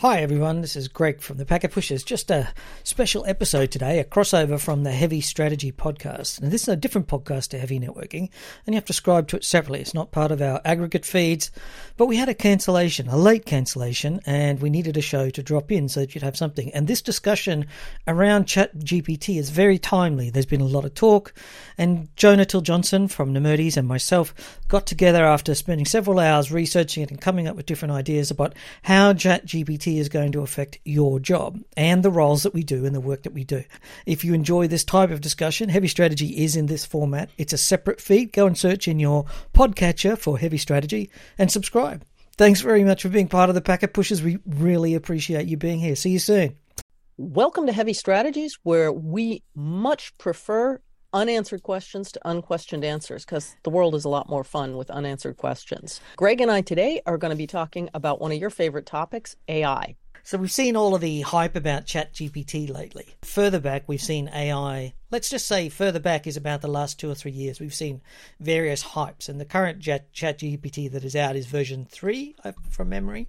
Hi everyone, this is Greg from the Packet Pushers. Just a special episode today, a crossover from the Heavy Strategy podcast. And this is a different podcast to Heavy Networking, and you have to subscribe to it separately. It's not part of our aggregate feeds, but we had a cancellation, a late cancellation, and we needed a show to drop in so that you'd have something. And this discussion around Chat GPT is very timely. There's been a lot of talk, and Johna Till Johnson from Nemertes and myself got together after spending several hours researching it and coming up with different ideas about how Chat GPT is going to affect your job and the roles that we do and the work that we do. If you enjoy this type of discussion, Heavy Strategy is in this format. It's a separate feed. Go and search in your podcatcher for Heavy Strategy and subscribe. Thanks very much for being part of the Packet Pushers. We really appreciate you being here. See you soon. Welcome to Heavy Strategies, where we much prefer unanswered questions to unquestioned answers because the world is a lot more fun with unanswered questions. Greg and I today are going to be talking about one of your favorite topics, AI. So we've seen all of the hype about ChatGPT lately. Further back, we've seen AI. Let's just say further back is about the last two or three years. We've seen various hypes, and the current ChatGPT that is out is version three uh, from memory.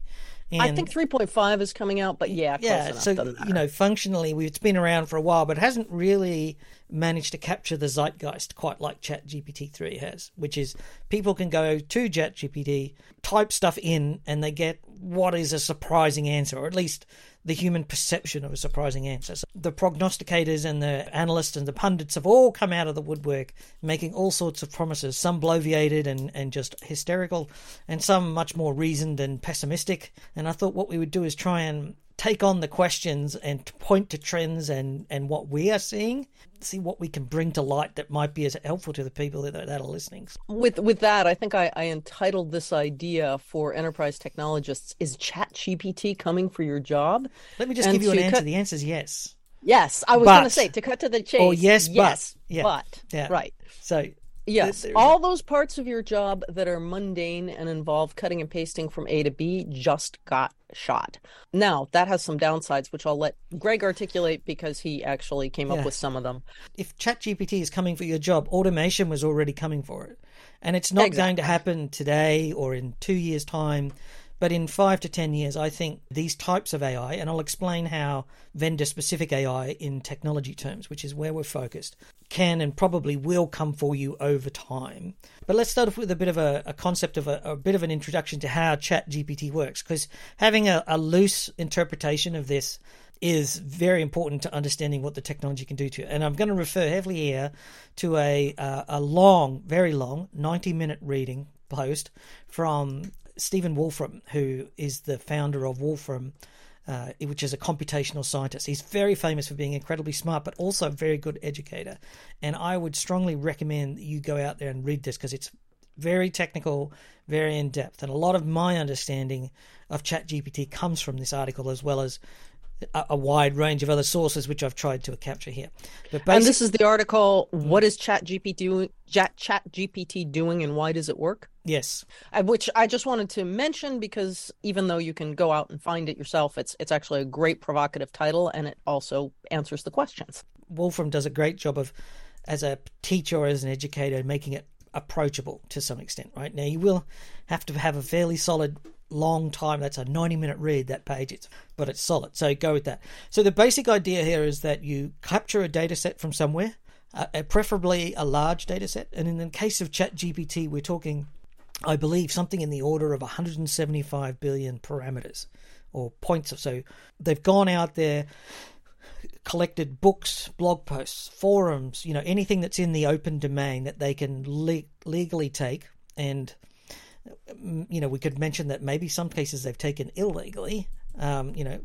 And I think 3.5 is coming out, but yeah, yeah. So you know, functionally, it's been around for a while, but it hasn't really managed to capture the zeitgeist quite like ChatGPT 3 has, which is people can go to ChatGPT, type stuff in, and they get what is a surprising answer, or at least the human perception of a surprising answer. So the prognosticators and the analysts and the pundits have all come out of the woodwork making all sorts of promises, some bloviated and, and just hysterical, and some much more reasoned and pessimistic. And I thought what we would do is try and take on the questions and point to trends and, and what we are seeing, see what we can bring to light that might be as helpful to the people that, that are listening. With with that, I think I, I entitled this idea for enterprise technologists: Is Chat GPT coming for your job? Let me just and give you an answer. Cut... The answer is yes. Yes, I was going to say to cut to the chase. Oh yes, yes, but yeah, but yeah. right. So Yes, all those parts of your job that are mundane and involve cutting and pasting from A to B just got shot. Now, that has some downsides, which I'll let Greg articulate because he actually came up with some of them. If ChatGPT is coming for your job, automation was already coming for it. And it's not exactly. going to happen today or in two years' time. But in five to 10 years, I think these types of AI, and I'll explain how vendor specific AI in technology terms, which is where we're focused, can and probably will come for you over time. But let's start off with a bit of a, a concept of a, a, bit of an introduction to how ChatGPT works, because having a, a loose interpretation of this is very important to understanding what the technology can do to you. And I'm going to refer heavily here to a uh, a long, very long, 90 minute reading post from Stephen Wolfram, who is the founder of Wolfram, uh, which is a computational scientist. He's very famous for being incredibly smart, but also a very good educator. And I would strongly recommend you go out there and read this because it's very technical, very in depth. And a lot of my understanding of ChatGPT comes from this article as well as a, a, wide range of other sources, which I've tried to capture here. But and this is the article. What is ChatGPT doing? Chat Chat GPT doing, and why does it work? Yes, uh, which I just wanted to mention because even though you can go out and find it yourself, it's it's actually a great provocative title, and it also answers the questions. Wolfram does a great job of, as a teacher or as an educator, making it approachable to some extent. Right now, you will have to have a fairly solid long time. That's a 90 minute read, that page, it's, but it's solid. So go with that. So the basic idea here is that you capture a data set from somewhere, uh, preferably a large data set. And in the case of ChatGPT, we're talking, I believe, something in the order of 175 billion parameters or points. Of, so they've gone out there collected books, blog posts, forums, you know, anything that's in the open domain that they can le- legally take and you know, we could mention that maybe some cases they've taken illegally, um, you know,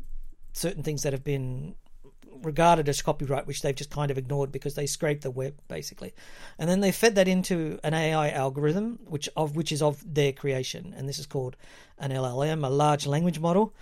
certain things that have been regarded as copyright, which they've just kind of ignored because they scrape the web basically, and then they fed that into an AI algorithm, which of which is of their creation, and this is called an LLM, a large language model,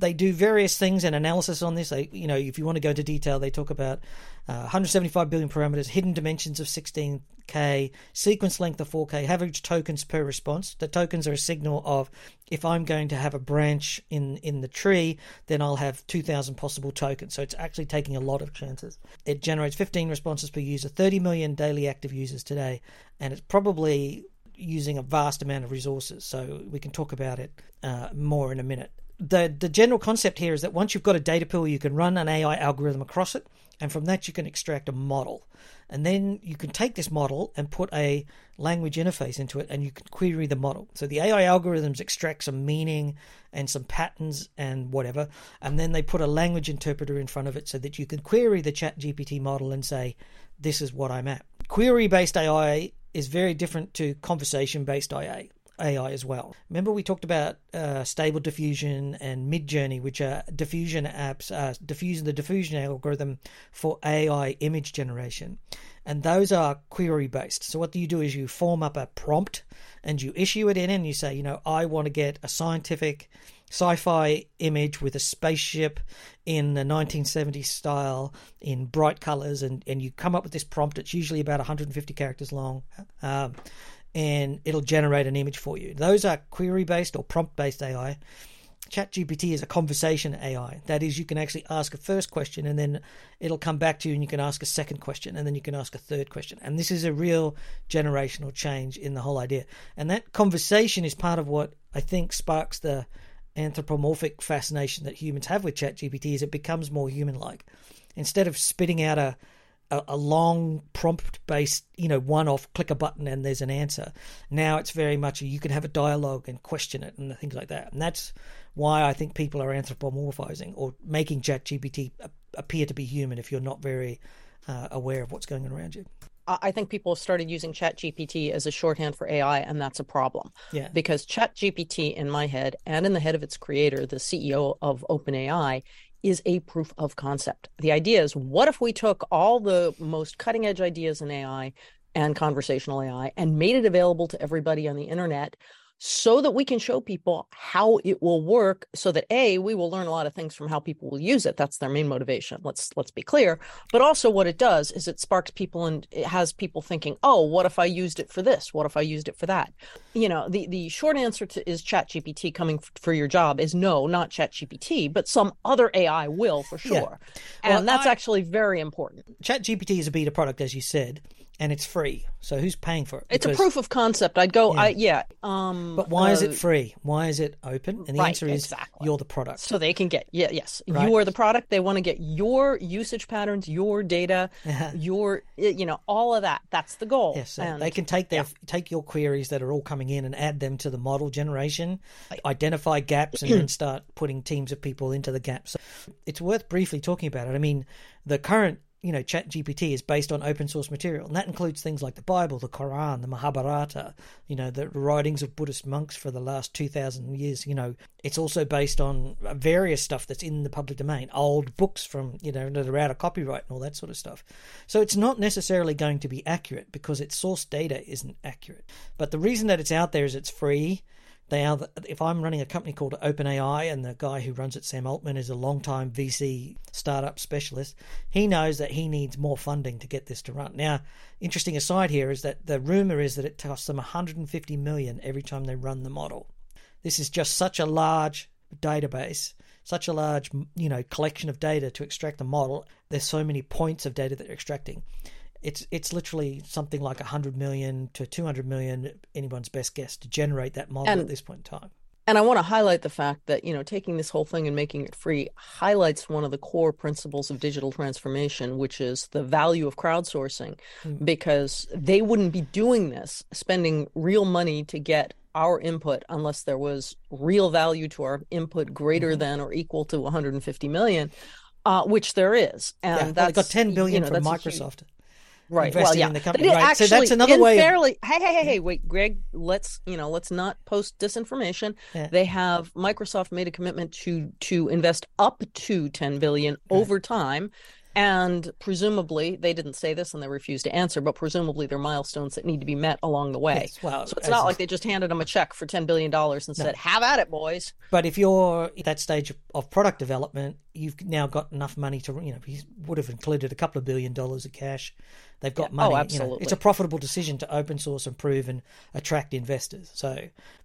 they do various things and analysis on this. They, you know, if you want to go into detail, they talk about uh, 175 billion parameters, hidden dimensions of 16k, sequence length of 4k, average tokens per response. The tokens are a signal of if I'm going to have a branch in in the tree, then I'll have 2,000 possible tokens. So it's actually taking a lot of chances. It generates 15 responses per user, 30 million daily active users today, and it's probably using a vast amount of resources. So we can talk about it uh, more in a minute the the general concept here is that once you've got a data pool, you can run an AI algorithm across it, and from that you can extract a model, and then you can take this model and put a language interface into it, and you can query the model. So the AI algorithms extract some meaning and some patterns and whatever, and then they put a language interpreter in front of it so that you can query the Chat GPT model and say, "This is what I'm at." Query based AI is very different to conversation based AI. AI as well. Remember, we talked about uh, Stable Diffusion and Midjourney, which are diffusion apps, uh, diffusing the diffusion algorithm for AI image generation. And those are query based. So, what do you do is you form up a prompt and you issue it in, and you say, you know, I want to get a scientific sci fi image with a spaceship in the 1970s style in bright colors, and, and you come up with this prompt. It's usually about 150 characters long. Um, and it'll generate an image for you. Those are query based or prompt based AI. ChatGPT is a conversation AI. That is, you can actually ask a first question and then it'll come back to you and you can ask a second question and then you can ask a third question. And this is a real generational change in the whole idea. And that conversation is part of what I think sparks the anthropomorphic fascination that humans have with ChatGPT is it becomes more human like. Instead of spitting out a a, a long prompt based, you know, one off, click a button and there's an answer. Now it's very much you can have a dialogue and question it and things like that. And that's why I think people are anthropomorphizing or making ChatGPT appear to be human if you're not very uh, aware of what's going on around you. I think people have started using ChatGPT as a shorthand for AI, and that's a problem. Yeah. Because ChatGPT, in my head and in the head of its creator, the CEO of OpenAI, is a proof of concept. The idea is what if we took all the most cutting edge ideas in AI and conversational AI and made it available to everybody on the internet so that we can show people how it will work so that a we will learn a lot of things from how people will use it. That's their main motivation let's let's be clear. But also what it does is it sparks people and it has people thinking oh what if i used it for this? What if i used it for that? You know the the short answer to is chat gpt coming f- for your job is no not chat gpt but some other ai will for sure. Yeah. and that's I, actually very important. Chat gpt is a beta product as you said and it's free. So who's paying for it? Because, it's a proof of concept. I'd go, yeah. I, yeah. Um, but why uh, is it uh, free? Why is it open? And the right, answer is exactly. you're the product. So they can get, yeah, yes, right. you are the product. They want to get your usage patterns, your data, your, you know, all of that. That's the goal. Yes, so and, they can take their yeah. take your queries that are all coming in and add them to the model generation, right. identify gaps, and then start putting teams of people into the gaps. So it's worth briefly talking about it. I mean, the current you know, Chat GPT is based on open source material, and that includes things like the Bible, the Quran, the Mahabharata, you know, the writings of Buddhist monks for the last 2,000 years. You know, it's also based on uh, various stuff that's in the public domain, old books from, you know, that are out of copyright and all that sort of stuff. So it's not necessarily going to be accurate because its source data isn't accurate. But the reason that it's out there is it's free they are. If I'm running a company called OpenAI, and the guy who runs it, Sam Altman, is a long-time VC startup specialist, he knows that he needs more funding to get this to run. Now, interesting aside here is that the rumor is that it costs them 150 million every time they run the model. This is just such a large database, such a large you know collection of data to extract a model. There's so many points of data that they're extracting it's it's literally something like 100 million to 200 million anyone's best guess to generate that model and, at this point in time and i want to highlight the fact that you know taking this whole thing and making it free highlights one of the core principles of digital transformation which is the value of crowdsourcing mm. because they wouldn't be doing this spending real money to get our input unless there was real value to our input greater mm-hmm. than or equal to 150 million uh, which there is and yeah, that's got 10 billion you know, from microsoft right. Well yeah. in the company. right. Actually, so that's another way fairly of... hey hey hey hey wait greg let's you know let's not post disinformation. Yeah. they have microsoft made a commitment to to invest up to 10 billion right. over time. And presumably they didn't say this and they refused to answer but presumably there are milestones that need to be met along the way. Yes, well, so it's not like they just handed them a check for $10 billion and said have at it boys. But if you're at that stage of product development you've now got enough money to you know he would have included a couple of billion dollars of cash they've got Yeah. money Oh, you know, absolutely. it's a profitable decision to open source improve and attract investors so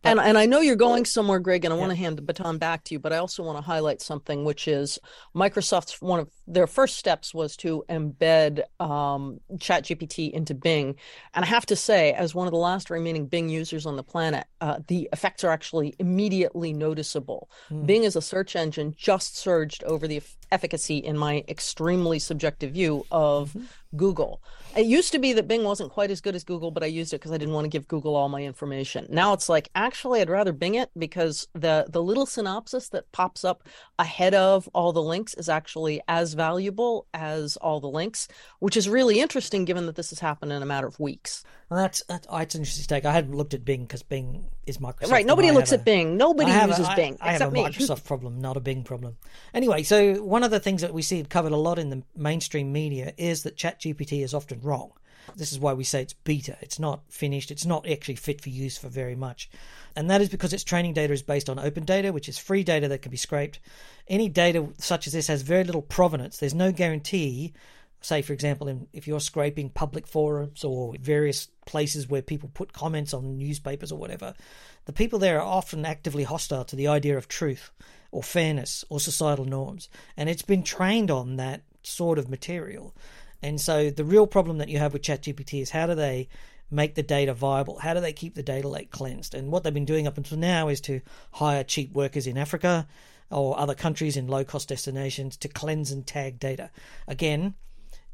but- And and I know you're going somewhere, Greg, and I want to hand the baton back to you, but I also want to highlight something, which is Microsoft's one of their first steps was to embed um, ChatGPT into Bing, and I have to say, as one of the last remaining Bing users on the planet, uh, the effects are actually immediately noticeable. Bing as a search engine just surged over the efficacy, in my extremely subjective view, of mm-hmm. Google. It used to be that Bing wasn't quite as good as Google, but I used it because I didn't want to give Google all my information. Now it's like actually I'd rather Bing it because the the little synopsis that pops up ahead of all the links is actually as valuable as all the links, which is really interesting given that this has happened in a matter of weeks. well, that's that's oh, it's an interesting take i hadn't looked at bing because bing is microsoft right? Nobody looks have at Bing. Nobody uses a, Bing I, have except a me. Microsoft problem, not a Bing problem. Anyway, so one of the things that we see covered a lot in the mainstream media is that ChatGPT is often wrong. This is why we say it's beta. It's not finished. It's not actually fit for use for very much. And that is because its training data is based on open data, which is free data that can be scraped. Any data such as this has very little provenance. There's no guarantee say for example in, if you're scraping public forums or various places where people put comments on newspapers or whatever the people there are often actively hostile to the idea of truth or fairness or societal norms and it's been trained on that sort of material and so the real problem that you have with ChatGPT is how do they make the data viable? How do they keep the data lake cleansed? And what they've been doing up until now is to hire cheap workers in Africa or other countries in low cost destinations to cleanse and tag data. Again,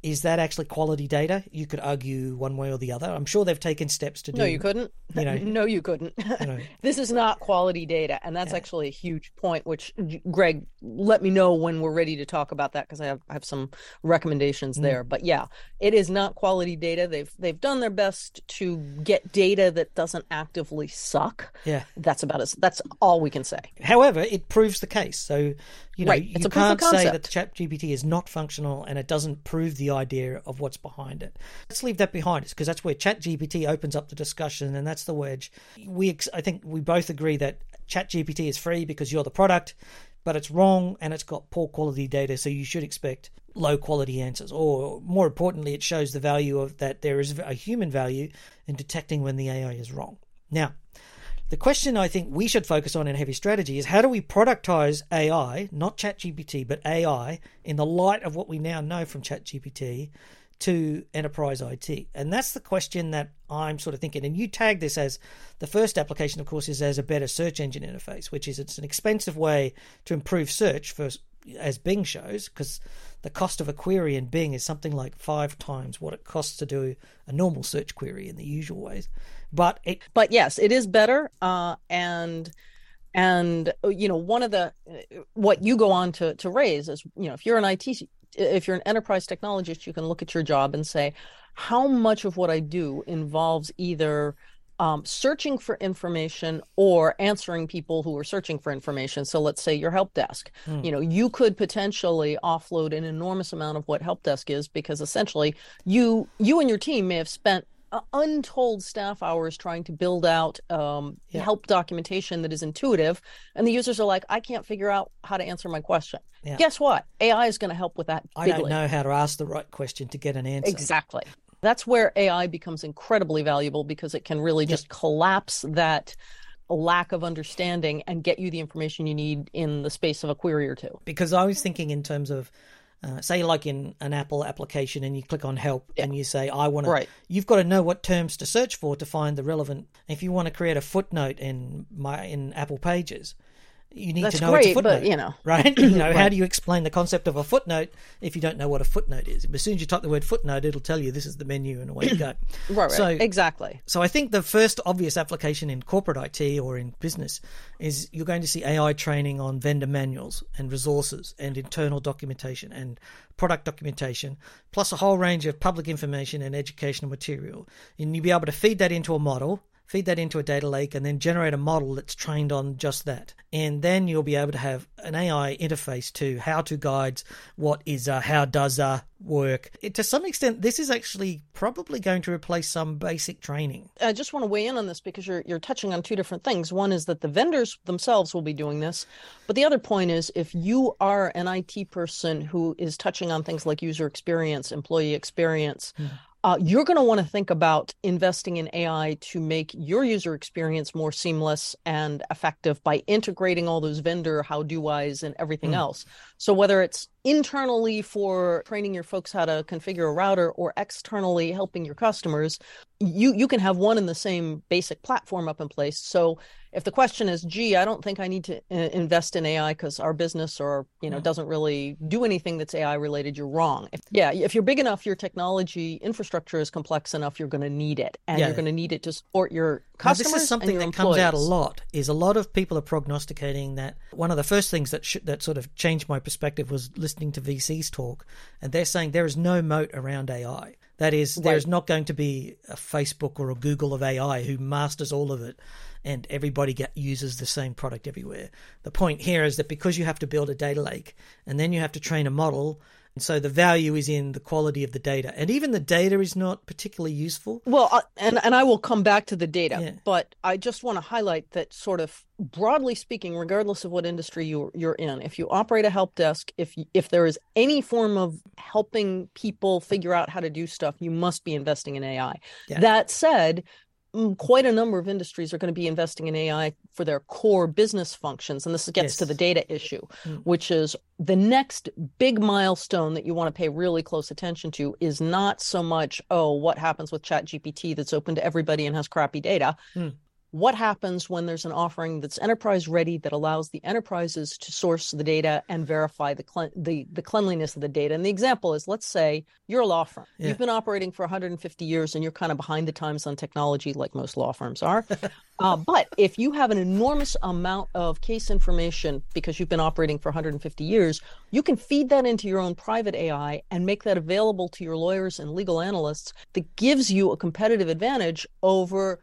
is that actually quality data? You could argue one way or the other. I'm sure they've taken steps to do. No, you couldn't. you know- no, you couldn't. know. this is not quality data, and that's actually a huge point. Which, Greg, let me know when we're ready to talk about that because I have I have some recommendations Mm. there. But yeah, it is not quality data. They've they've done their best to get data that doesn't actively suck. Yeah. That's about as that's all we can say. However, it proves the case. So, you know, Right. you It's a can't say that. ChatGPT is not functional and it doesn't prove the idea of what's behind it. Let's leave that behind us because that's where ChatGPT opens up the discussion and that's the wedge. We, ex- I think, we both agree that ChatGPT is free because you're the product, but it's wrong and it's got poor quality data, so you should expect low quality answers. Or more importantly, it shows the value of that there is a human value in detecting when the AI is wrong. Now, the question I think we should focus on in heavy strategy is how do we productize AI, not ChatGPT, but AI, in the light of what we now know from ChatGPT to enterprise IT? And that's the question that I'm sort of thinking. And you tag this as the first application, of course, is as a better search engine interface, which is it's an expensive way to improve search for as Bing shows, because the cost of a query in Bing is something like five times what it costs to do a normal search query in the usual ways. But it but yes it is better uh and and you know one of the uh, what you go on to to raise is you know if you're an IT if you're an enterprise technologist you can look at your job and say how much of what I do involves either um, searching for information or answering people who are searching for information. So let's say your help desk. You know, you could potentially offload an enormous amount of what help desk is because essentially you you and your team may have spent uh, untold staff hours trying to build out um, Yeah. help documentation that is intuitive, and the users are like, I can't figure out how to answer my question. Yeah. Guess what? AI is going to help with that. I don't know how to ask the right question to get an answer. Exactly. That's where AI becomes incredibly valuable because it can really just collapse that lack of understanding and get you the information you need in the space of a query or two. Because I was thinking in terms of, uh, say, like in an Apple application, and you click on Help, and you say, "I want to." Right. You've got to know what terms to search for to find the relevant. If you want to create a footnote in my in Apple Pages, you need That's to know it's a great, footnote. but, you know. right? you know, how do you explain the concept of a footnote if you don't know what a footnote is? As soon as you type the word footnote, it'll tell you this is the menu, and away you go. Right, right. So, exactly. so I think the first obvious application in corporate IT or in business is you're going to see AI training on vendor manuals and resources and internal documentation and product documentation, plus a whole range of public information and educational material. And you'll be able to feed that into a model, feed that into a data lake, and then generate a model that's trained on just that. And then you'll be able to have an AI interface to how to guides, what is a, how does a work. It, to some extent, this is actually probably going to replace some basic training. I just want to weigh in on this because you're you're touching on two different things. One is that the vendors themselves will be doing this, but the other point is if you are an IT person who is touching on things like user experience, employee experience. Mm uh, you're going to want to think about investing in AI to make your user experience more seamless and effective by integrating all those vendor how do I's and everything mm. else. So whether it's internally for training your folks how to configure a router or externally helping your customers, you you can have one and the same basic platform up in place. So if the question is, "Gee, I don't think I need to uh, invest in AI because our business or you know doesn't really do anything that's AI related," you're wrong. If, yeah, if you're big enough, your technology infrastructure is complex enough, you're going to need it, and yeah. you're going to need it to support your customers. Now, this is something that employees. comes out a lot. Is a lot of people are prognosticating that one of the first things that sh- that sort of changed my perspective was listening to VCs talk, and they're saying there is no moat around AI. That is, right. there's not going to be a Facebook or a Google of AI who masters all of it and everybody get, uses the same product everywhere. The point here is that because you have to build a data lake and then you have to train a model and so the value is in the quality of the data. And even the data is not particularly useful. Well, uh, and, and I will come back to the data, yeah. but I just want to highlight that sort of broadly speaking, regardless of what industry you're, you're in, if you operate a help desk, if, if there is any form of helping people figure out how to do stuff, you must be investing in AI. Yeah. That said, quite a number of industries are going to be investing in AI for their core business functions. And this gets yes. to the data issue, mm. which is the next big milestone that you want to pay really close attention to is not so much, oh, what happens with Chat GPT that's open to everybody and has crappy data, mm what happens when there's an offering that's enterprise ready that allows the enterprises to source the data and verify the cle- the, the cleanliness of the data? And the example is let's say you're a law firm. Yeah. you've been operating for 150 years and you're kind of behind the times on technology like most law firms are. Uh, but if you have an enormous amount of case information because you've been operating for 150 years you can feed that into your own private ai and make that available to your lawyers and legal analysts that gives you a competitive advantage over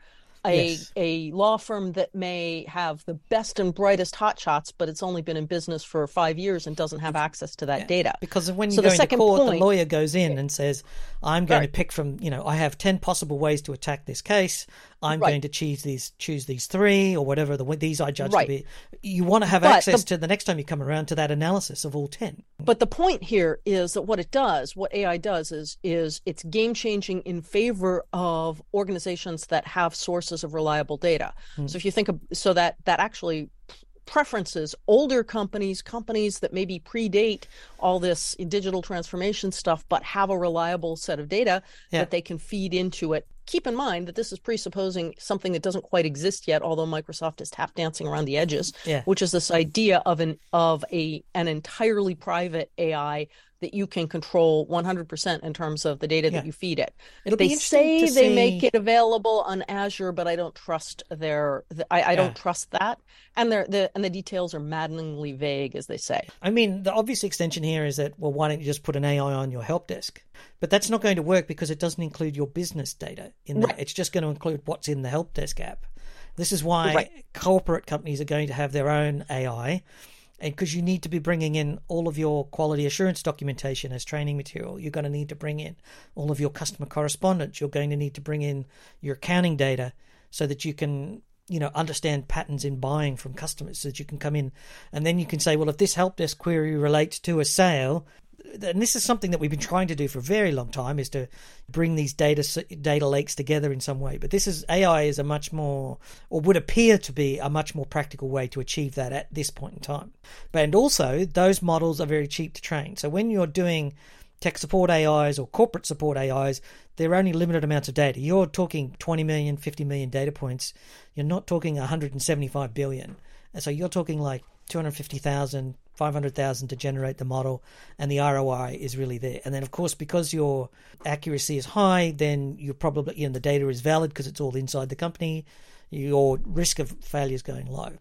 a yes. a law firm that may have the best and brightest hotshots, but it's only been in business for five years and doesn't have access to that yeah. data. Because when you so go into court, point, the lawyer goes in and says, "I'm going right. to pick from you know I have ten possible ways to attack this case. I'm right. going to choose these choose these three or whatever the these I judge right. to be. You want to have but access the, to the next time you come around to that analysis of all ten. But the point here is that what it does, what AI does, is is it's game changing in favor of organizations that have sources of reliable data. Mm. So if you think of so that that actually preferences older companies companies that maybe predate all this digital transformation stuff but have a reliable set of data yeah. that they can feed into it keep in mind that this is presupposing something that doesn't quite exist yet, although Microsoft is tap dancing around the edges, yeah. which is this idea of an of a an entirely private AI that you can control 100% in terms of the data yeah. that you feed it. It'll they say they see... make it available on Azure, but I don't trust their. I, I yeah. don't trust that, and the and the details are maddeningly vague, as they say. I mean, the obvious extension here is that well, why don't you just put an AI on your help desk? But that's not going to work because it doesn't include your business data in there. Right. It's just going to include what's in the help desk app. This is why right. corporate companies are going to have their own AI because you need to be bringing in all of your quality assurance documentation as training material you're going to need to bring in all of your customer correspondence. You're going to need to bring in your accounting data so that you can you know understand patterns in buying from customers so that you can come in. And then you can say well if this help desk query relates to a sale and this is something that we've been trying to do for a very long time is to bring these data data lakes together in some way. But this is AI is a much more or would appear to be a much more practical way to achieve that at this point in time. But and also those models are very cheap to train. So when you're doing tech support AIs or corporate support AIs they're only limited amounts of data. You're talking 20 million 50 million data points. You're not talking 175 billion. And so you're talking like 250,000 500,000 to generate the model and the ROI is really there. And then of course because your accuracy is high, then you're probably you know the data is valid because it's all inside the company, your risk of failure is going low.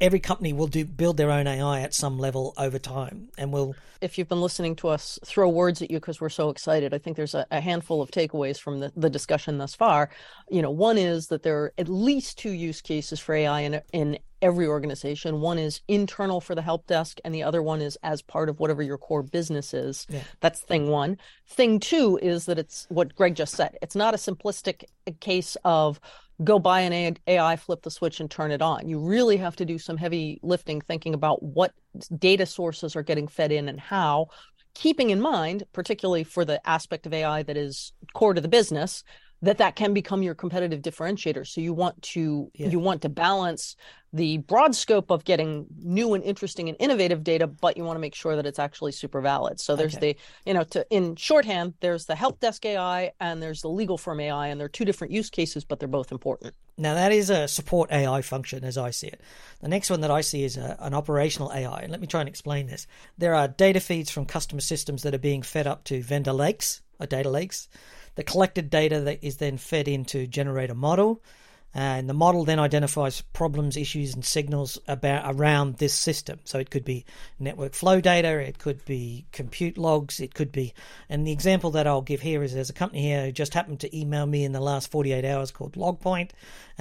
Every company will do build their own AI at some level over time, and will. If you've been listening to us throw words at you because we're so excited, I think there's a, a handful of takeaways from the, the discussion thus far. You know, one is that there are at least two use cases for AI in in every organization. One is internal for the help desk, and the other one is as part of whatever your core business is. Yeah. That's thing one. Thing two is that it's what Greg just said. It's not a simplistic uh, case of go buy an AI, flip the switch, and turn it on. You really have to do some heavy lifting thinking about what data sources are getting fed in and how, keeping in mind, particularly for the aspect of AI that is core to the business, that that can become your competitive differentiator. So you want to yeah. you want to balance the broad scope of getting new and interesting and innovative data but you want to make sure that it's actually super valid. So there's okay. the you know to in shorthand there's the help desk ai and there's the legal firm ai and they're two different use cases but they're both important. Now that is a support ai function as i see it. The next one that i see is a, an operational ai and let me try and explain this. There are data feeds from customer systems that are being fed up to vendor lakes or data lakes the collected data that is then fed into generate a model, and the model then identifies problems, issues, and signals about around this system. So it could be network flow data, it could be compute logs, it could be. And the example that I'll give here is there's a company here who just happened to email me in the last 48 hours called Logpoint,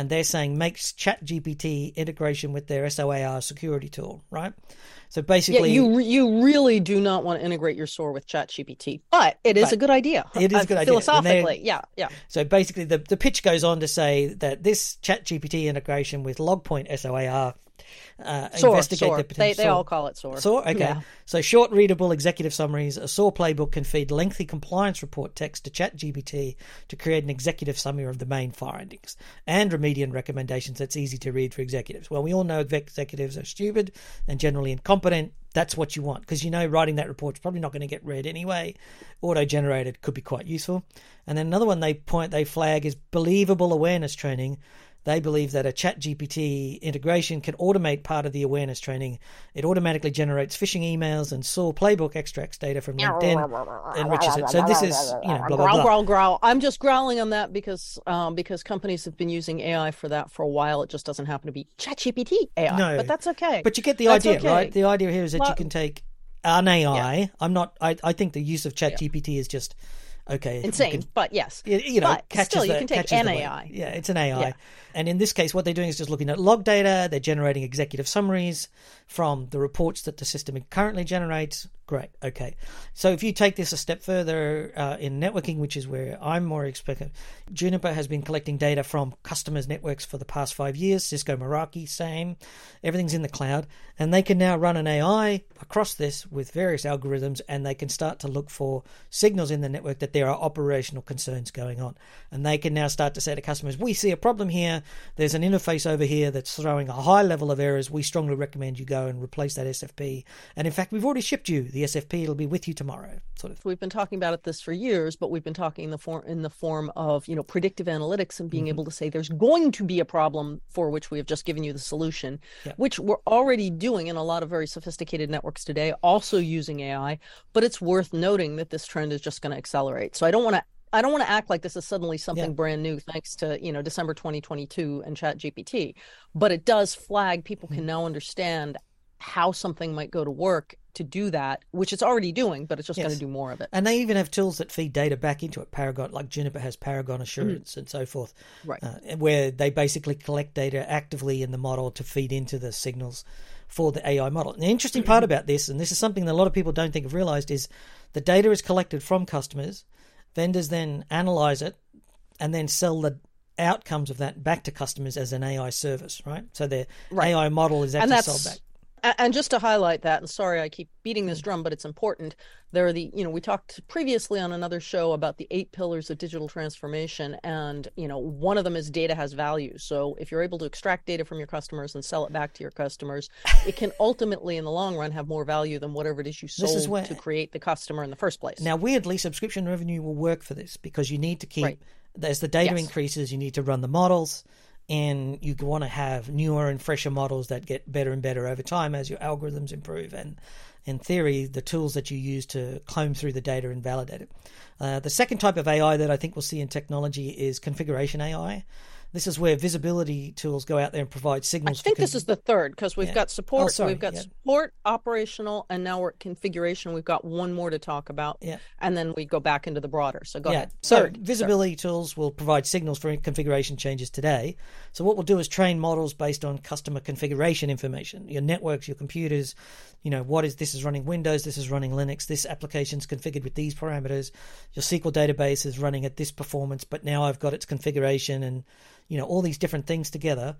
and they're saying makes ChatGPT integration with their SOAR security tool, right? So basically, yeah, you you really do not want to integrate your SOAR with ChatGPT, but it is a good idea. It is a uh, good idea philosophically. Yeah, yeah. So basically, the the pitch goes on to say that this ChatGPT integration with Logpoint SOAR uh, SOAR, investigate SOAR. the potential. They, they all call it SOAR. SOAR, okay. Yeah. So short, readable executive summaries. A SOAR playbook can feed lengthy compliance report text to ChatGPT to create an executive summary of the main findings and remediant recommendations that's easy to read for executives. Well, we all know executives are stupid and generally incompetent. That's what you want because you know writing that report is probably not going to get read anyway. Auto generated could be quite useful. And then another one they point they flag is believable awareness training they believe that a chat GPT integration can automate part of the awareness training. It automatically generates phishing emails and SOAR playbook extracts data from LinkedIn, enriches it. So this is, you know, blah, blah, blah. growl, growl. growl. I'm just growling on that because um, because companies have been using AI for that for a while. It just doesn't happen to be chat GPT AI. No, but that's okay. But you get the that's idea, okay. right? The idea here is that well, you can take an AI. Yeah. I'm not, I, I think the use of chat GPT yeah. is just okay. Insane, can, but yes. You, know, but catches still, you can take an AI. Yeah, it's an AI. Yeah. And in this case, what they're doing is just looking at log data. They're generating executive summaries from the reports that the system currently generates. Great. Okay. So if you take this a step further uh, in networking, which is where I'm more expecting, Juniper has been collecting data from customers' networks for the past five years. Cisco Meraki, same. Everything's in the cloud. And they can now run an AI across this with various algorithms and they can start to look for signals in the network that there are operational concerns going on. And they can now start to say to customers, we see a problem here. There's an interface over here that's throwing a high level of errors. We strongly recommend you go and replace that SFP. And in fact, we've already shipped you the SFP. It'll be with you tomorrow. Sort of. We've been talking about it this for years, but we've been talking in the form in the form of you know predictive analytics and being mm-hmm. able to say there's going to be a problem for which we have just given you the solution, yeah. which we're already doing in a lot of very sophisticated networks today, also using AI. But it's worth noting that this trend is just going to accelerate. So I don't want to I don't want to act like this is suddenly something yeah. brand new thanks to, you know, December 2022 and Chat GPT, but it does flag people can mm-hmm. now understand how something might go to work to do that, which it's already doing, but it's just yes. going to do more of it. And they even have tools that feed data back into it. Paragon, like Juniper has Paragon Assurance mm-hmm. and so forth, right? Uh, where they basically collect data actively in the model to feed into the signals for the AI model. And the interesting part about this, and this is something that a lot of people don't think have realized, is the data is collected from customers Vendors then analyze it and then sell the outcomes of that back to customers as an AI service, right? So their right. AI model is actually sold back. And just to highlight that, and sorry I keep beating this drum, but it's important. There are the, you know, we talked previously on another show about the eight pillars of digital transformation, and you know, one of them is data has value. So if you're able to extract data from your customers and sell it back to your customers, it can ultimately, in the long run, have more value than whatever it is you sold where, to create the customer in the first place. Now, weirdly, subscription revenue will work for this because you need to keep right. as the data yes. increases, you need to run the models and you want to have newer and fresher models that get better and better over time as your algorithms improve. And in theory the tools that you use to comb through the data and validate it. Uh, the second type of ai that i think we'll see in technology is configuration ai This is where visibility tools go out there and provide signals. I think this is the third because we've Yeah. got support, Oh, sorry, we've got yeah. support, operational, and now we're at configuration. We've got one more to talk about, Yeah. and then we go back into the broader. So go yeah. ahead. So Third, visibility tools will provide signals for configuration changes today. So what we'll do is train models based on customer configuration information, your networks, your computers. You know what is this is running Windows, this is running Linux, this application's configured with these parameters. Your SQL database is running at this performance, but now I've got its configuration and you know all these different things together.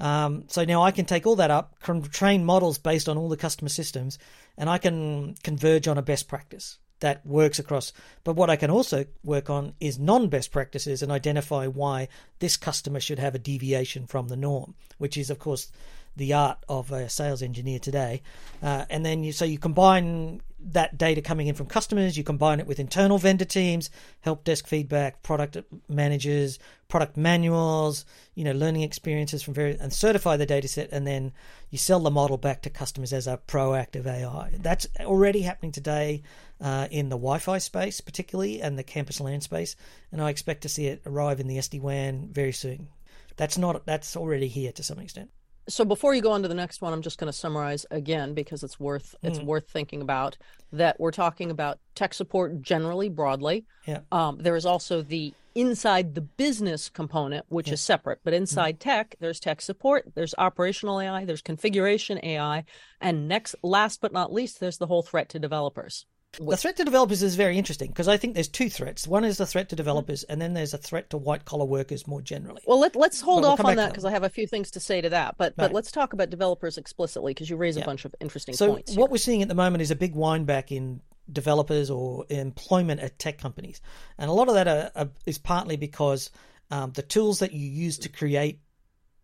Um, so now I can take all that up, train models based on all the customer systems, and I can converge on a best practice that works across. But what I can also work on is non best practices and identify why this customer should have a deviation from the norm, which is, of course, the art of a sales engineer today. Uh, and then you so you combine that data coming in from customers, you combine it with internal vendor teams, help desk feedback, product managers, product manuals, you know, learning experiences from various and certify the data set and then you sell the model back to customers as a proactive AI. That's already happening today uh, in the Wi-Fi space, particularly, and the campus LAN space, and I expect to see it arrive in the SD WAN very soon. That's not that's already here to some extent. So before you go on to the next one, I'm just going to summarize again because it's worth it's Mm. worth thinking about that we're talking about tech support generally broadly. Yeah. Um, there is also the inside the business component, which is separate, but inside tech, there's tech support, there's operational AI, there's configuration AI, and next, last but not least, there's the whole threat to developers. The threat to developers is very interesting because I think there's two threats. One is the threat to developers, and then there's a threat to white collar workers more generally. Well, let, let's hold we'll off on that because I have a few things to say to that. But but let's talk about developers explicitly because you raise a bunch of interesting So points. what we're seeing at the moment is a big wind back in developers or employment at tech companies, and a lot of that are, are, is partly because um, the tools that you use to create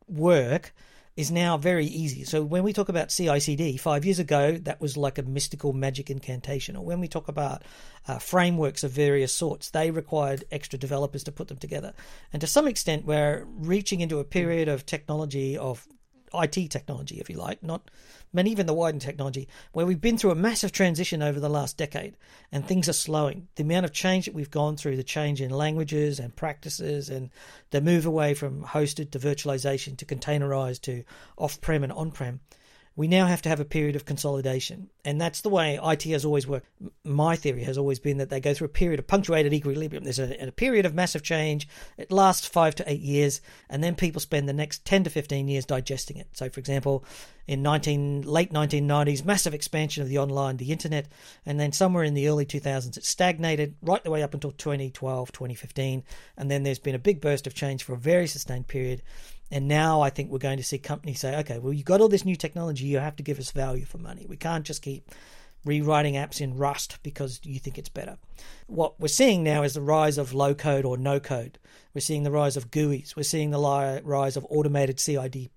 work is now very easy. So when we talk about CI/CD, five years ago that was like a mystical magic incantation, or when we talk about uh, frameworks of various sorts, they required extra developers to put them together. And to some extent, we're reaching into a period of technology of IT technology, if you like, not, and even the widened technology, where we've been through a massive transition over the last decade, and things are slowing. The amount of change that we've gone through, the change in languages and practices, and the move away from hosted to virtualization to containerized to off-prem and on-prem, we now have to have a period of consolidation. And that's the way IT has always worked. My theory has always been that they go through a period of punctuated equilibrium. There's a, a period of massive change. It lasts five to eight years, and then people spend the next 10 to 15 years digesting it. So, for example, in 19, late 1990s, massive expansion of the online, the internet, and then somewhere in the early 2000s, it stagnated right the way up until 2012, 2015. And then there's been a big burst of change for a very sustained period. And now I think we're going to see companies say, okay, well, you've got all this new technology, you have to give us value for money. We can't just keep rewriting apps in Rust because you think it's better. What we're seeing now is the rise of low code or no code. We're seeing the rise of GUIs. We're seeing the rise of automated CID,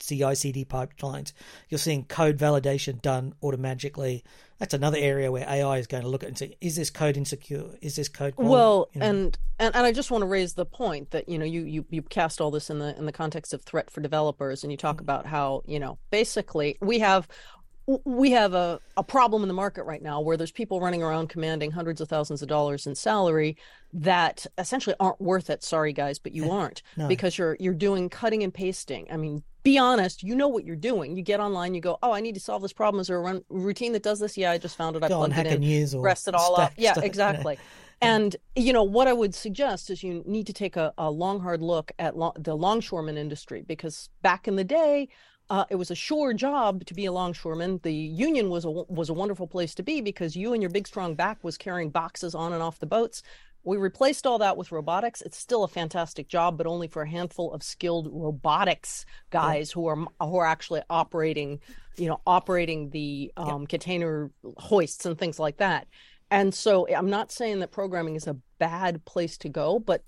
CI/CD pipelines. You're seeing code validation done automatically. That's another area where AI is going to look at and say, is this code insecure? Is this code quality? Well, You know? and, and and I just want to raise the point that you know you you you cast all this in the in the context of threat for developers, and you talk mm. about how you know basically we have we have a, a problem in the market right now where there's people running around commanding hundreds of thousands of dollars in salary that essentially aren't worth it. Sorry guys, but you eh, aren't No. because you're you're doing cutting and pasting. I mean, be honest, you know what you're doing. You get online, you go, oh, I need to solve this problem. Is there a run, routine that does this? Yeah, I just found it. I Go plugged it in News or rest it all up. Stack Yeah, stuff, you know. exactly. And you know what I would suggest is you need to take a, a long, hard look at lo- the longshoreman industry because back in the day, uh, it was a sure job to be a longshoreman. The union was a was a wonderful place to be because you and your big strong back was carrying boxes on and off the boats. We replaced all that with robotics. It's still a fantastic job, but only for a handful of skilled robotics guys who are who are actually operating, you know, operating the um, container hoists and things like that. And so I'm not saying that programming is a bad place to go, but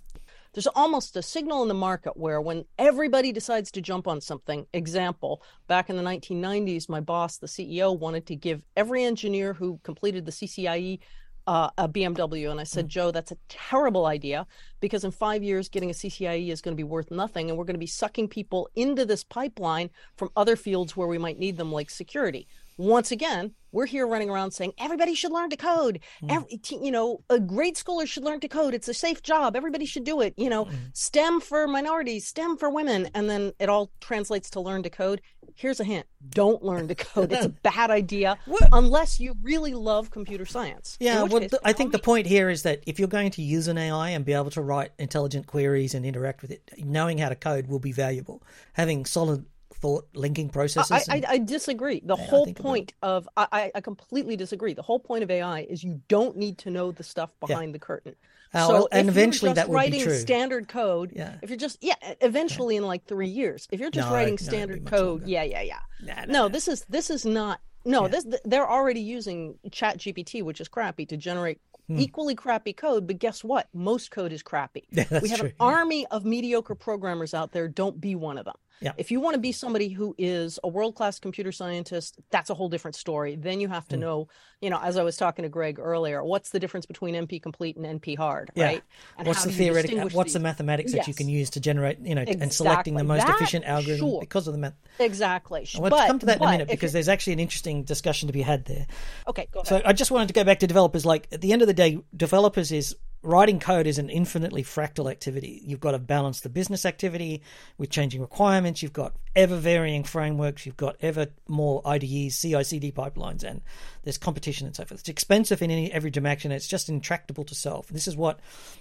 there's almost a signal in the market where when everybody decides to jump on something, example, back in the 1990s, my boss, the CEO, wanted to give every engineer who completed the CCIE uh, a BMW. And I said, Joe, that's a terrible idea because in five years, getting a CCIE is going to be worth nothing. And we're going to be sucking people into this pipeline from other fields where we might need them, like security. Once again, we're here running around saying everybody should learn to code. Mm. Every, you know, a grade schooler should learn to code. It's a safe job. Everybody should do it. You know, mm. STEM for minorities, STEM for women, and then it all translates to learn to code. Here's a hint: don't learn to code. It's a bad idea unless you really love computer science. Yeah, well, case, I think the point here is that if you're going to use an AI and be able to write intelligent queries and interact with it, knowing how to code will be valuable. Having solid thought linking processes. I, I, I disagree. The yeah, whole point of I, I completely disagree. The whole point of AI is you don't need to know the stuff behind yeah. the curtain. Uh, so well, and eventually that will writing be true. standard code, yeah. if you're just yeah, eventually yeah. in like three years, if you're just no, writing standard no, code, yeah, yeah, yeah. Nah, nah, no, this is this is not. No, yeah. this they're already using Chat GPT, which is crappy, to generate Hmm. equally crappy code, but guess what? Most code is crappy. Yeah, we have true, an army of mediocre programmers out there. Don't be one of them. Yeah. If you want to be somebody who is a world class computer scientist, that's a whole different story. Then you have to mm. know, you know, as I was talking to Greg earlier, what's the difference between NP complete and NP hard, yeah. right? And what's the theoretical, what's these? the mathematics yes. that you can use to generate, you know, exactly. and selecting the most that, efficient algorithm sure. because of the math. Exactly. I want but, to come to that in a minute because there's actually an interesting discussion to be had there. Okay, go ahead. So I just wanted to go back to developers. Like at the end of the day, developers is writing code is an infinitely fractal activity. You've got to balance the business activity with changing requirements. You've got ever varying frameworks. You've got ever more IDEs, CI CD pipelines, and there's competition and so forth. It's expensive in any, every dimension. It's just intractable to solve. This is what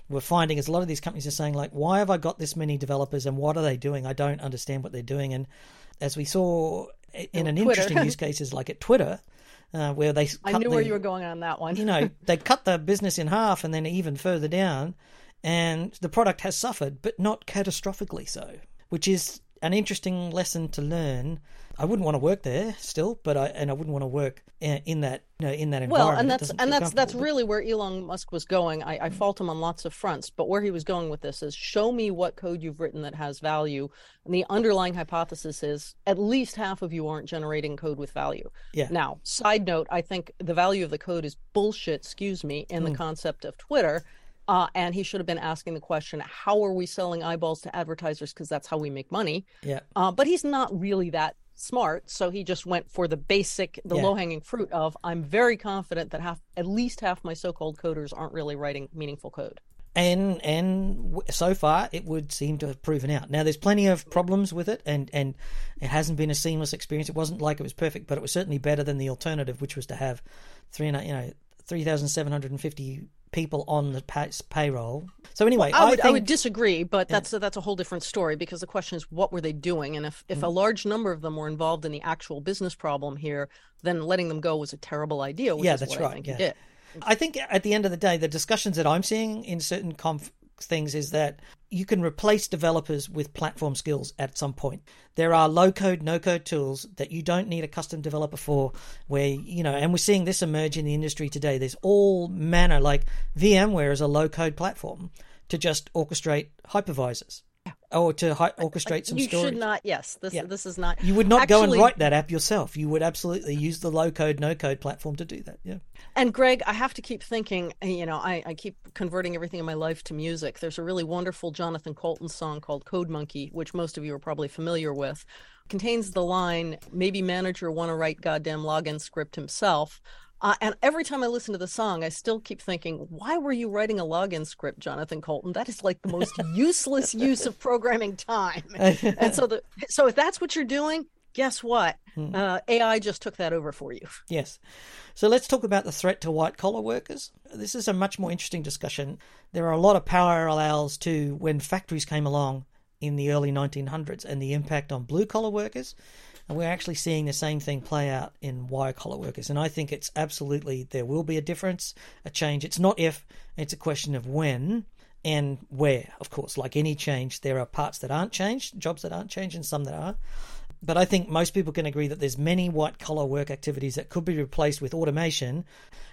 we're finding is a lot of these companies are saying, like, why have I got this many developers and what are they doing? I don't understand what they're doing. And as we saw in an Twitter. interesting use cases like at Twitter, uh, where they I knew the, where you were going on that one. you know, they cut the business in half and then even further down, and the product has suffered, but not catastrophically so, which is an interesting lesson to learn. I wouldn't want to work there still, but I and I wouldn't want to work in that you know, in that environment. Well, and that's and that's that's really where Elon Musk was going. I, I fault him on lots of fronts, but where he was going with this is show me what code you've written that has value. And the underlying hypothesis is at least half of you aren't generating code with value. Yeah. Now, side note, I think the value of the code is bullshit. Excuse me, in mm. the hmm. concept of Twitter. Uh, and he should have been asking the question, how are we selling eyeballs to advertisers? Because that's how we make money. Yeah. Uh, but he's not really that smart, so he just went for the basic, the yeah. low hanging fruit of I'm very confident that half, at least half my so called coders aren't really writing meaningful code. And and so far it would seem to have proven out. Now there's plenty of problems with it, and and it hasn't been a seamless experience. It wasn't like it was perfect, but it was certainly better than the alternative, which was to have three you know three thousand seven hundred and fifty people on the pay- payroll. So anyway, I, would, I, think, I, would, disagree, but that's a, that's a whole different story because the question is what were they doing, and if if mm. a large number of them were involved in the actual business problem here, then letting them go was a terrible idea. yeah, that's right. I yeah. I think at the end of the day, the discussions that I'm seeing in certain conf- things is that you can replace developers with platform skills at some point. There are low code, no code tools that you don't need a custom developer for, where, you know, and we're seeing this emerge in the industry today. There's all manner, like VMware is a low code platform to just orchestrate hypervisors or to hi- orchestrate some you storage. should not. Yes, this Yeah. this is not. You would not go and write that app yourself. You would absolutely use the low code, no code platform to do that. Yeah. And Greg, I have to keep thinking. Eh, you know, I, I keep converting everything in my life to music. There's a really wonderful Jonathan Coulton song called "Code Monkey," which most of you are probably familiar with. Contains the line, "Maybe manager want to write goddamn login script himself." Uh, and every time I listen to the song, I still keep thinking, why were you writing a login script, Jonathan Coulton? That is like the most useless use of programming time. and so, the so if that's what you're doing, guess what? Hmm. Uh, AI just took that over for you. Yes. So let's talk about the threat to white collar workers. This is a much more interesting discussion. There are a lot of parallels to when factories came along in the early 1900s and the impact on blue collar workers. And we're actually seeing the same thing play out in white collar workers. And I think it's absolutely, there will be a difference, a change. It's not if, it's a question of when and where. Of course, like any change, there are parts that aren't changed, jobs that aren't changed, and some that are. But I think most people can agree that there's many white collar work activities that could be replaced with automation.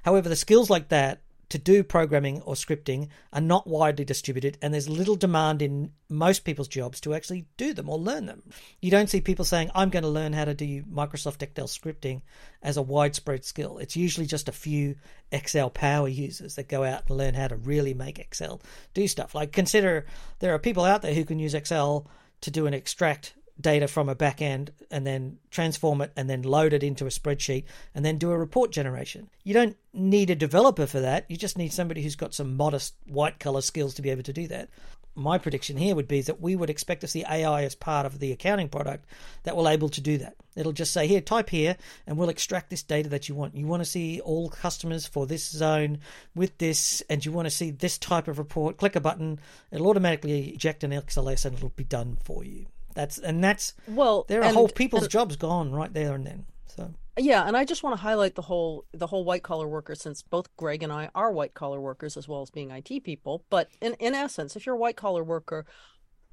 However, the skills like that to do programming or scripting are not widely distributed, and there's little demand in most people's jobs to actually do them or learn them. You don't see people saying, I'm going to learn how to do Microsoft Excel scripting as a widespread skill. It's usually just a few Excel power users that go out and learn how to really make Excel do stuff. Like, consider there are people out there who can use Excel to do an extract data from a back end and then transform it and then load it into a spreadsheet and then do a report generation. You don't need a developer for that. You just need somebody who's got some modest white collar skills to be able to do that. My prediction here would be that we would expect to see AI as part of the accounting product that will able to do that. It'll just say here, type here, and we'll extract this data that you want. You want to see all customers for this zone with this, and you want to see this type of report. Click a button, it'll automatically eject an XLS, and it'll be done for you. That's and that's well, there are and, whole people's and, jobs gone right there and then. So yeah, and I just want to highlight the whole the whole white collar worker since both Greg and I are white collar workers as well as being IT people. But in in essence, if you're a white collar worker,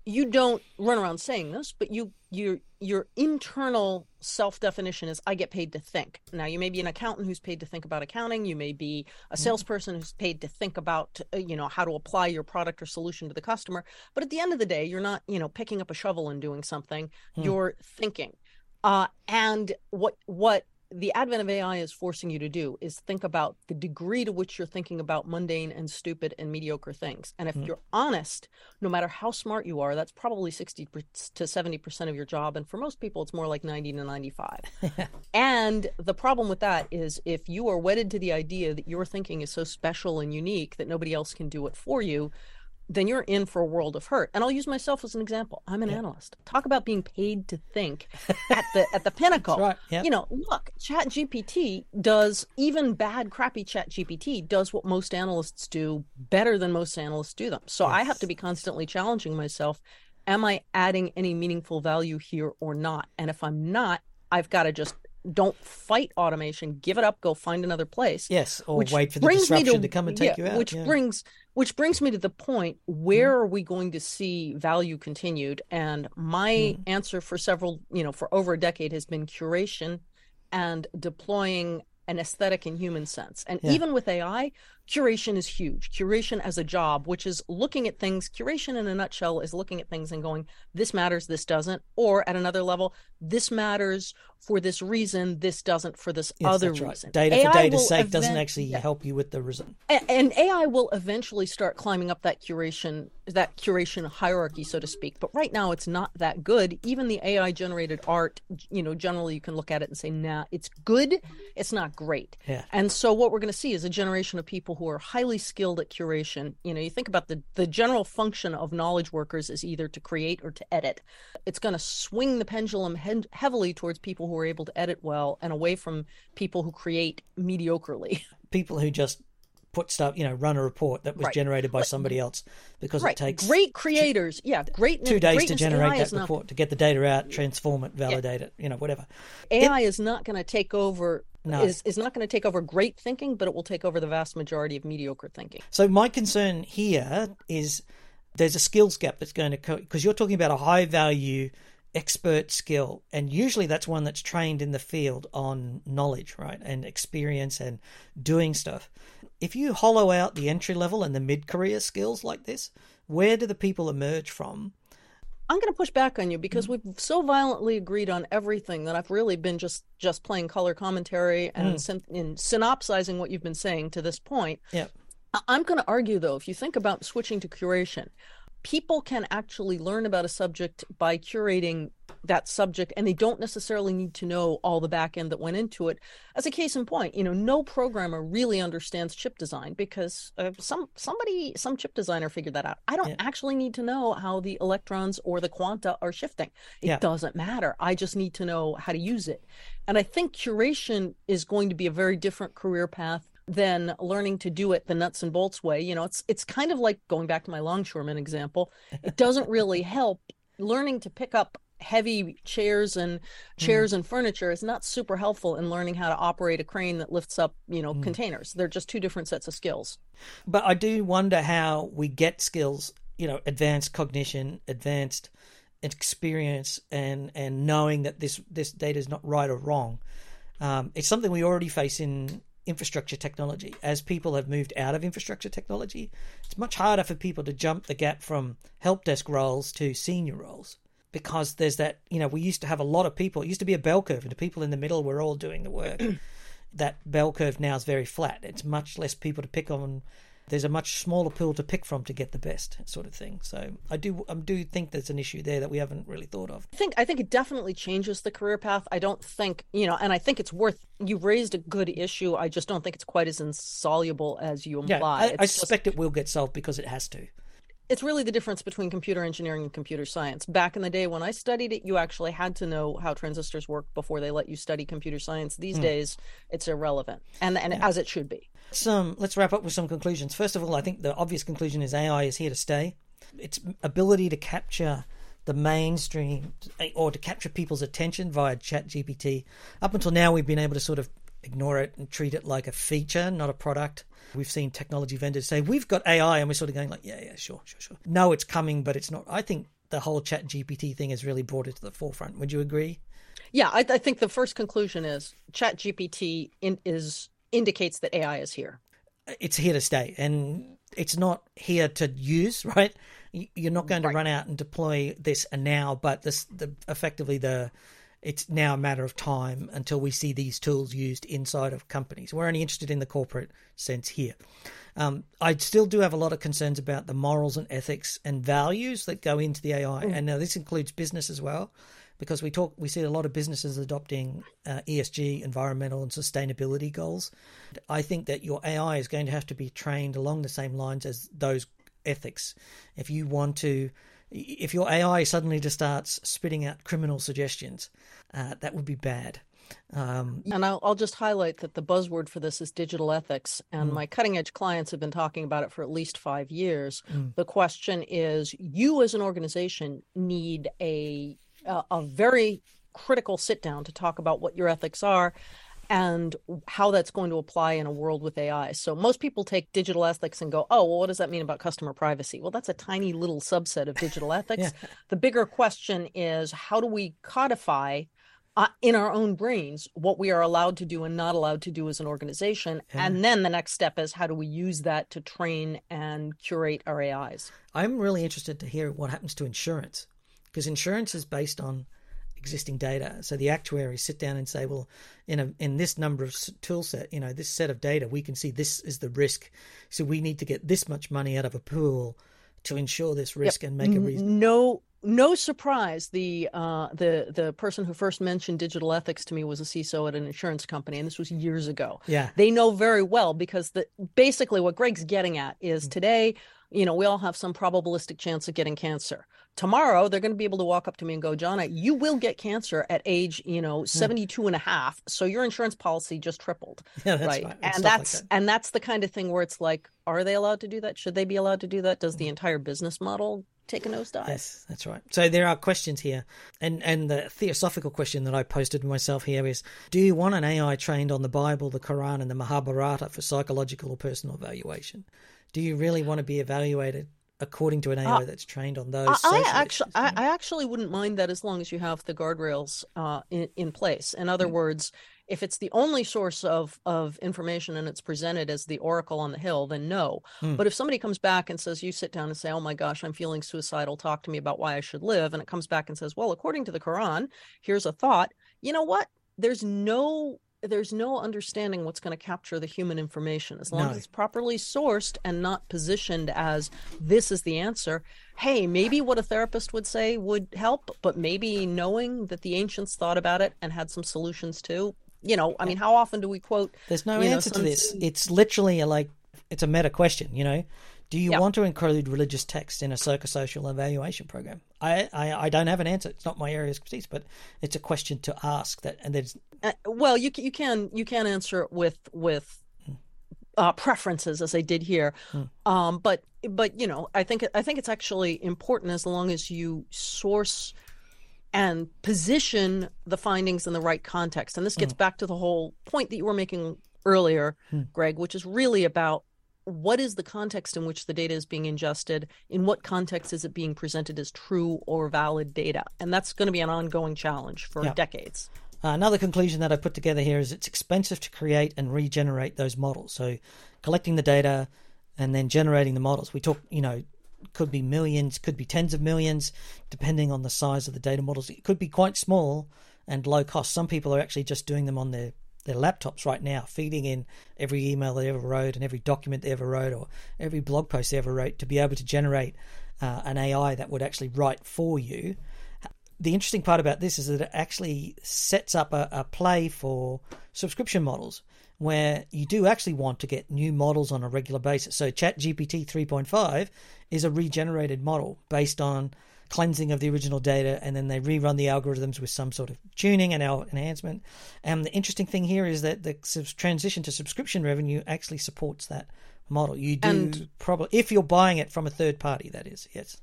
you don't run around saying this, but you your your internal self definition is I get paid to think. Now you may be an accountant who's paid to think about accounting. You may be a Mm-hmm. salesperson who's paid to think about uh, you know how to apply your product or solution to the customer. But at the end of the day, you're not you know picking up a shovel and doing something. Hmm. You're thinking. Uh, and what what the advent of AI is forcing you to do is think about the degree to which you're thinking about mundane and stupid and mediocre things. And if Hmm. you're honest, no matter how smart you are, that's probably 60 to 70% of your job. And for most people, it's more like 90 to 95. and the problem with that is if you are wedded to the idea that your thinking is so special and unique that nobody else can do it for you, then you're in for a world of hurt. And I'll use myself as an example. I'm an analyst. Talk about being paid to think at the at the pinnacle. right, yeah. You know, look, Chat GPT does even bad, crappy Chat GPT does what most analysts do better than most analysts do them. So I have to be constantly challenging myself. Am I adding any meaningful value here or not? And if I'm not, I've got to just don't fight automation, give it up, go find another place yes, or wait for the disruption to, come and take yeah, you out. Which yeah. brings which brings me to the point where are we going to see value continued? And my Mm-hmm. answer for several, you know, for over a decade has been curation and deploying an aesthetic and human sense. And Yeah. even with AI, curation is huge. Curation as a job, which is looking at things, curation in a nutshell is looking at things and going, this matters, this doesn't. Or at another level, this matters for this reason, this doesn't for this Yes, other right. reason. Data AI for data's sake doesn't actually yeah. help you with the result. A- and AI will eventually start climbing up that curation that curation hierarchy so to speak but right now it's not that good even the AI generated art you know generally you can look at it and say nah it's good it's not great Yeah. and so what we're going to see is a generation of people who are highly skilled at curation. You know you think about the the general function of knowledge workers is either to create or to edit. It's going to swing the pendulum he- heavily towards people who are able to edit well and away from people who create mediocrely. People who just put stuff, you know, run a report that was Right. generated by somebody else because right. it takes great creators. Yeah great two days to generate AI that is not- report, to get the data out, transform it, validate it, you know, whatever. AI is not going to take over No. is is not going to take over great thinking but it will take over the vast majority of mediocre thinking. So my concern here is there's a skills gap that's going to because you're talking about a high value expert skill and usually that's one that's trained in the field on knowledge right and experience and doing stuff. If you hollow out the entry level and the mid career skills like this where do the people emerge from I'm going to push back on you because Mm-hmm. we've so violently agreed on everything that I've really been just just playing color commentary and Mm. syn- in synopsizing what you've been saying to this point. yeah I- I'm going to argue though, if you think about switching to curation, people can actually learn about a subject by curating that subject and they don't necessarily need to know all the back end that went into it as a case in point you know no programmer really understands chip design because uh, some somebody some chip designer figured that out i don't Yeah. actually need to know how the electrons or the quanta are shifting it Yeah. doesn't matter i just need to know how to use it and i think curation is going to be a very different career path than learning to do it the nuts and bolts way. You know, it's it's kind of like going back to my longshoreman example. It doesn't really help learning to pick up heavy chairs and chairs and furniture is not super helpful in learning how to operate a crane that lifts up, you know, containers. They're just two different sets of skills. But I do wonder how we get skills, you know, advanced cognition, advanced experience, and and knowing that this this data is not right or wrong. Um, it's something we already face in infrastructure technology. As people have moved out of infrastructure technology, it's much harder for people to jump the gap from help desk roles to senior roles because there's that. You know, we used to have a lot of people. It used to be a bell curve, and the people in the middle were all doing the work. that bell curve now is very flat. It's much less people to pick on there's a much smaller pool to pick from to get the best sort of thing. So I do I do think there's an issue there that we haven't really thought of. I think I think it definitely changes the career path. I don't think you know, and I think it's worth. You raised a good issue. I just don't think it's quite as insoluble as you imply. Yeah, I, I suspect just, it will get solved because it has to it's really the difference between computer engineering and computer science. Back in the day when I studied it, you actually had to know how transistors work before they let you study computer science. These mm. days, it's irrelevant, and and yeah. as it should be. Some let's wrap up with some conclusions. First of all, I think the obvious conclusion is AI is here to stay. Its ability to capture the mainstream or to capture people's attention via ChatGPT. Up until now, we've been able to sort of ignore it and treat it like a feature, not a product. We've seen technology vendors say, we've got AI, and we're sort of going like, yeah, yeah, sure, sure, sure. No, it's coming, but it's not. I think the whole chat GPT thing has really brought it to the forefront. Would you agree? Yeah, I, I think the first conclusion is chat GPT in, is indicates that AI is here. It's here to stay, and it's not here to use, right? You're not going to right. run out and deploy this and now, but this the effectively the it's now a matter of time until we see these tools used inside of companies. We're only interested in the corporate sense here. Um, I still do have a lot of concerns about the morals and ethics and values that go into the AI, mm. and now this includes business as well, because we talk we see a lot of businesses adopting uh, ESG, environmental and sustainability goals. I think that your AI is going to have to be trained along the same lines as those ethics. If you want to if your AI suddenly just starts spitting out criminal suggestions, uh, that would be bad. Um, and I'll, I'll, just highlight that the buzzword for this is digital ethics, and mm. my cutting edge clients have been talking about it for at least five years. Mm. The question is, you as an organization need a a, a very critical sit down to talk about what your ethics are and how that's going to apply in a world with AI. So most people take digital ethics and go, "Oh, well, what does that mean about customer privacy?" Well, that's a tiny little subset of digital ethics. yeah. The bigger question is how do we codify uh, in our own brains what we are allowed to do and not allowed to do as an organization, yeah. and then the next step is how do we use that to train and curate our AIs. I'm really interested to hear what happens to insurance because insurance is based on existing data. So the actuaries sit down and say, well, in a in this number of tool set, you know, this set of data, we can see this is the risk. So we need to get this much money out of a pool to ensure this risk yep. and make a reason. No no surprise the uh, the the person who first mentioned digital ethics to me was a CISO at an insurance company, and this was years ago. Yeah, they know very well because the basically what Greg's getting at is mm. today, you know, we all have some probabilistic chance of getting cancer tomorrow they're going to be able to walk up to me and go Johna you will get cancer at age you know 72 and a half so your insurance policy just tripled. Yeah, right and that's like that. and that's the kind of thing where it's like are they allowed to do that? Should they be allowed to do that? Does the mm-hmm. entire business model take a nosedive? Yes that's right. So there are questions here and and the theosophical question that i posted myself here is do you want an ai trained on the bible the quran and the mahabharata for psychological or personal evaluation? Do you really want to be evaluated according to an AI uh, that's trained on those. I, actually, I, I, actually wouldn't mind that as long as you have the guardrails uh, in, in place. In other mm-hmm. words, if it's the only source of of information and it's presented as the oracle on the hill, then no. Mm. But if somebody comes back and says, you sit down and say, "Oh my gosh, I'm feeling suicidal. Talk to me about why I should live," and it comes back and says, "Well, according to the Quran, here's a thought." You know what? There's no there's no understanding what's going to capture the human information as long no. as it's properly sourced and not positioned as this is the answer hey maybe what a therapist would say would help but maybe knowing that the ancients thought about it and had some solutions too you know i mean how often do we quote there's no answer know, to this it's literally a, like it's a meta question you know do you yep. want to include religious text in a psychosocial evaluation program? I, I, I, don't have an answer. It's not my area of expertise, but it's a question to ask. That and there's uh, well, you you can you can answer it with with uh, preferences as I did here, hmm. um, but but you know I think I think it's actually important as long as you source and position the findings in the right context. And this gets hmm. back to the whole point that you were making earlier, hmm. Greg, which is really about what is the context in which the data is being ingested? In what context is it being presented as true or valid data? And that's going to be an ongoing challenge for yeah. decades. Uh, another conclusion that I put together here is it's expensive to create and regenerate those models. So, collecting the data and then generating the models. We talk, you know, could be millions, could be tens of millions, depending on the size of the data models. It could be quite small and low cost. Some people are actually just doing them on their their laptops right now, feeding in every email they ever wrote and every document they ever wrote or every blog post they ever wrote to be able to generate uh, an AI that would actually write for you. The interesting part about this is that it actually sets up a, a play for subscription models where you do actually want to get new models on a regular basis. So ChatGPT 3.5 is a regenerated model based on cleansing of the original data and then they rerun the algorithms with some sort of tuning and enhancement. And the interesting thing here is that the transition to subscription revenue actually supports that model. You do probably if you're buying it from a third party that is. Yes.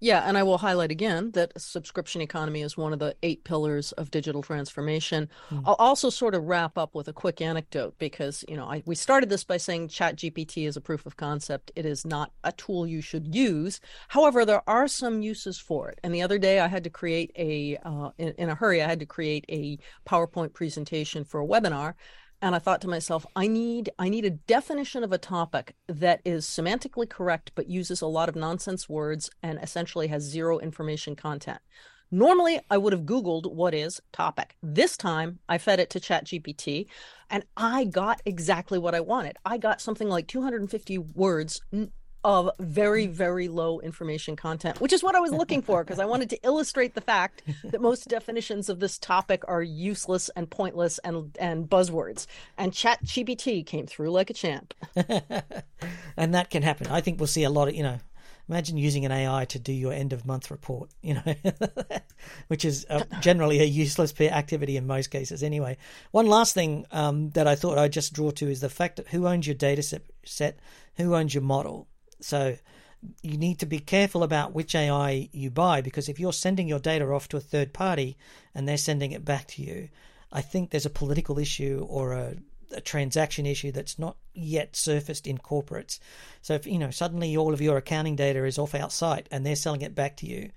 Yeah, and I will highlight again that subscription economy is one of the eight pillars of digital transformation. Mm. I'll also sort of wrap up with a quick anecdote because, you know, I, we started this by saying ChatGPT is a proof of concept. It is not a tool you should use. However, there are some uses for it. And the other day I had to create a, uh, in, in a hurry, I had to create a PowerPoint presentation for a webinar and I thought to myself, I need I need a definition of a topic that is semantically correct but uses a lot of nonsense words and essentially has zero information content. Normally, I would have Googled what is topic. This time, I fed it to ChatGPT and I got exactly what I wanted. I got something like 250 words, of very, very low information content, which is what I was looking for because I wanted to illustrate the fact that most definitions of this topic are useless and pointless and, and buzzwords. And Chat GPT came through like a champ. and that can happen. I think we'll see a lot of, you know, imagine using an AI to do your end of month report, you know, which is uh, generally a useless activity in most cases anyway. One last thing um, that I thought I'd just draw to is the fact that who owns your data set, who owns your model. So you need to be careful about which AI you buy because if you're sending your data off to a third party and they're sending it back to you, I think there's a political issue or a, a transaction issue that's not yet surfaced in corporates. So if you know suddenly all of your accounting data is off outside and they're selling it back to you,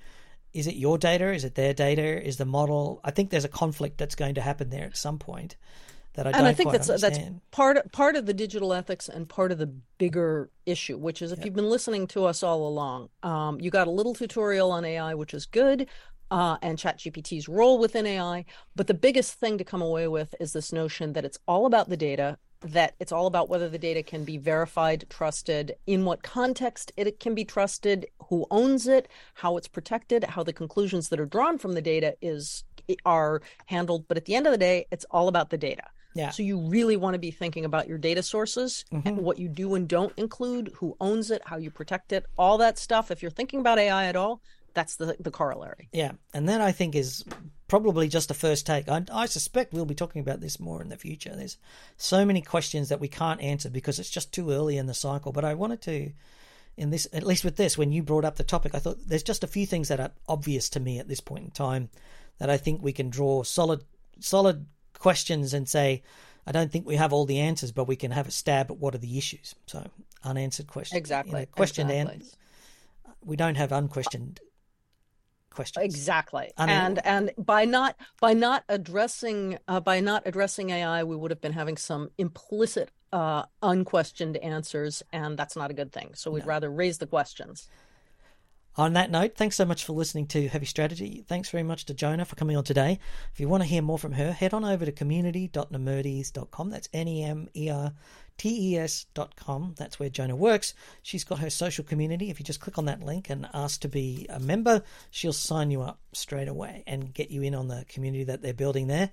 is it your data? Is it their data? Is the model? I think there's a conflict that's going to happen there at some point that I and I think that's understand. that's part part of the digital ethics and part of the bigger issue, which is if yep. you've been listening to us all along, um, you got a little tutorial on AI, which is good. Uh, and ChatGPT's role within AI. But the biggest thing to come away with is this notion that it's all about the data, that it's all about whether the data can be verified, trusted, in what context it can be trusted, who owns it, how it's protected, how the conclusions that are drawn from the data is are handled. But at the end of the day, it's all about the data. Yeah. So you really want to be thinking about your data sources mm-hmm. and what you do and don't include, who owns it, how you protect it, all that stuff. If you're thinking about AI at all, that's the the corollary. Yeah, and that I think is probably just a first take. I, I, suspect we'll be talking about this more in the future. There's so many questions that we can't answer because it's just too early in the cycle. But I wanted to, in this, at least with this, when you brought up the topic, I thought there's just a few things that are obvious to me at this point in time that I think we can draw solid, solid questions and say, I don't think we have all the answers, but we can have a stab at what are the issues. So unanswered questions. Exactly. You know, questioned exactly. we don't have unquestioned questions. Exactly. and and by not by not addressing uh, by not addressing AI, we would have been having some implicit uh, unquestioned answers, and that's not a good thing. So we'd no. rather raise the questions. On that note, thanks so much for listening to Heavy Strategy. Thanks very much to Johna for coming on today. If you want to hear more from her, head on over to community.nemertes.com. That's N E M E R T E S.com. That's where Johna works. She's got her social community. If you just click on that link and ask to be a member, she'll sign you up straight away and get you in on the community that they're building there.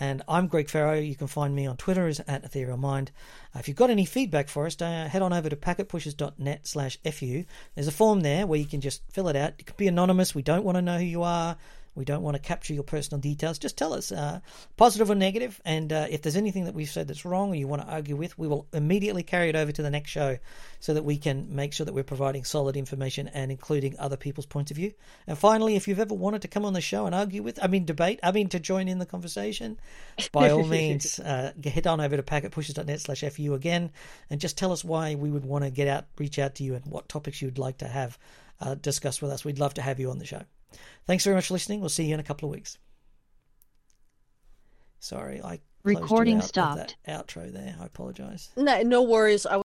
And I'm Greg Ferro. You can find me on Twitter as at Ethereal Mind. Uh, if you've got any feedback for us, uh, head on over to packetpushers.net slash FU. There's a form there where you can just fill it out. It can be anonymous. We don't want to know who you are. We don't want to capture your personal details. Just tell us, uh, positive or negative, and uh, if there's anything that we've said that's wrong or you want to argue with, we will immediately carry it over to the next show so that we can make sure that we're providing solid information and including other people's points of view. And finally, if you've ever wanted to come on the show and argue with, I mean, debate, I mean, to join in the conversation, by all means, uh, head on over to packetpushers.net slash FU again and just tell us why we would want to get out, reach out to you, and what topics you'd like to have uh, discussed with us. We'd love to have you on the show. Thanks very much for listening. We'll see you in a couple of weeks. Sorry, I recording stopped. outro there. I apologize. No, no worries. I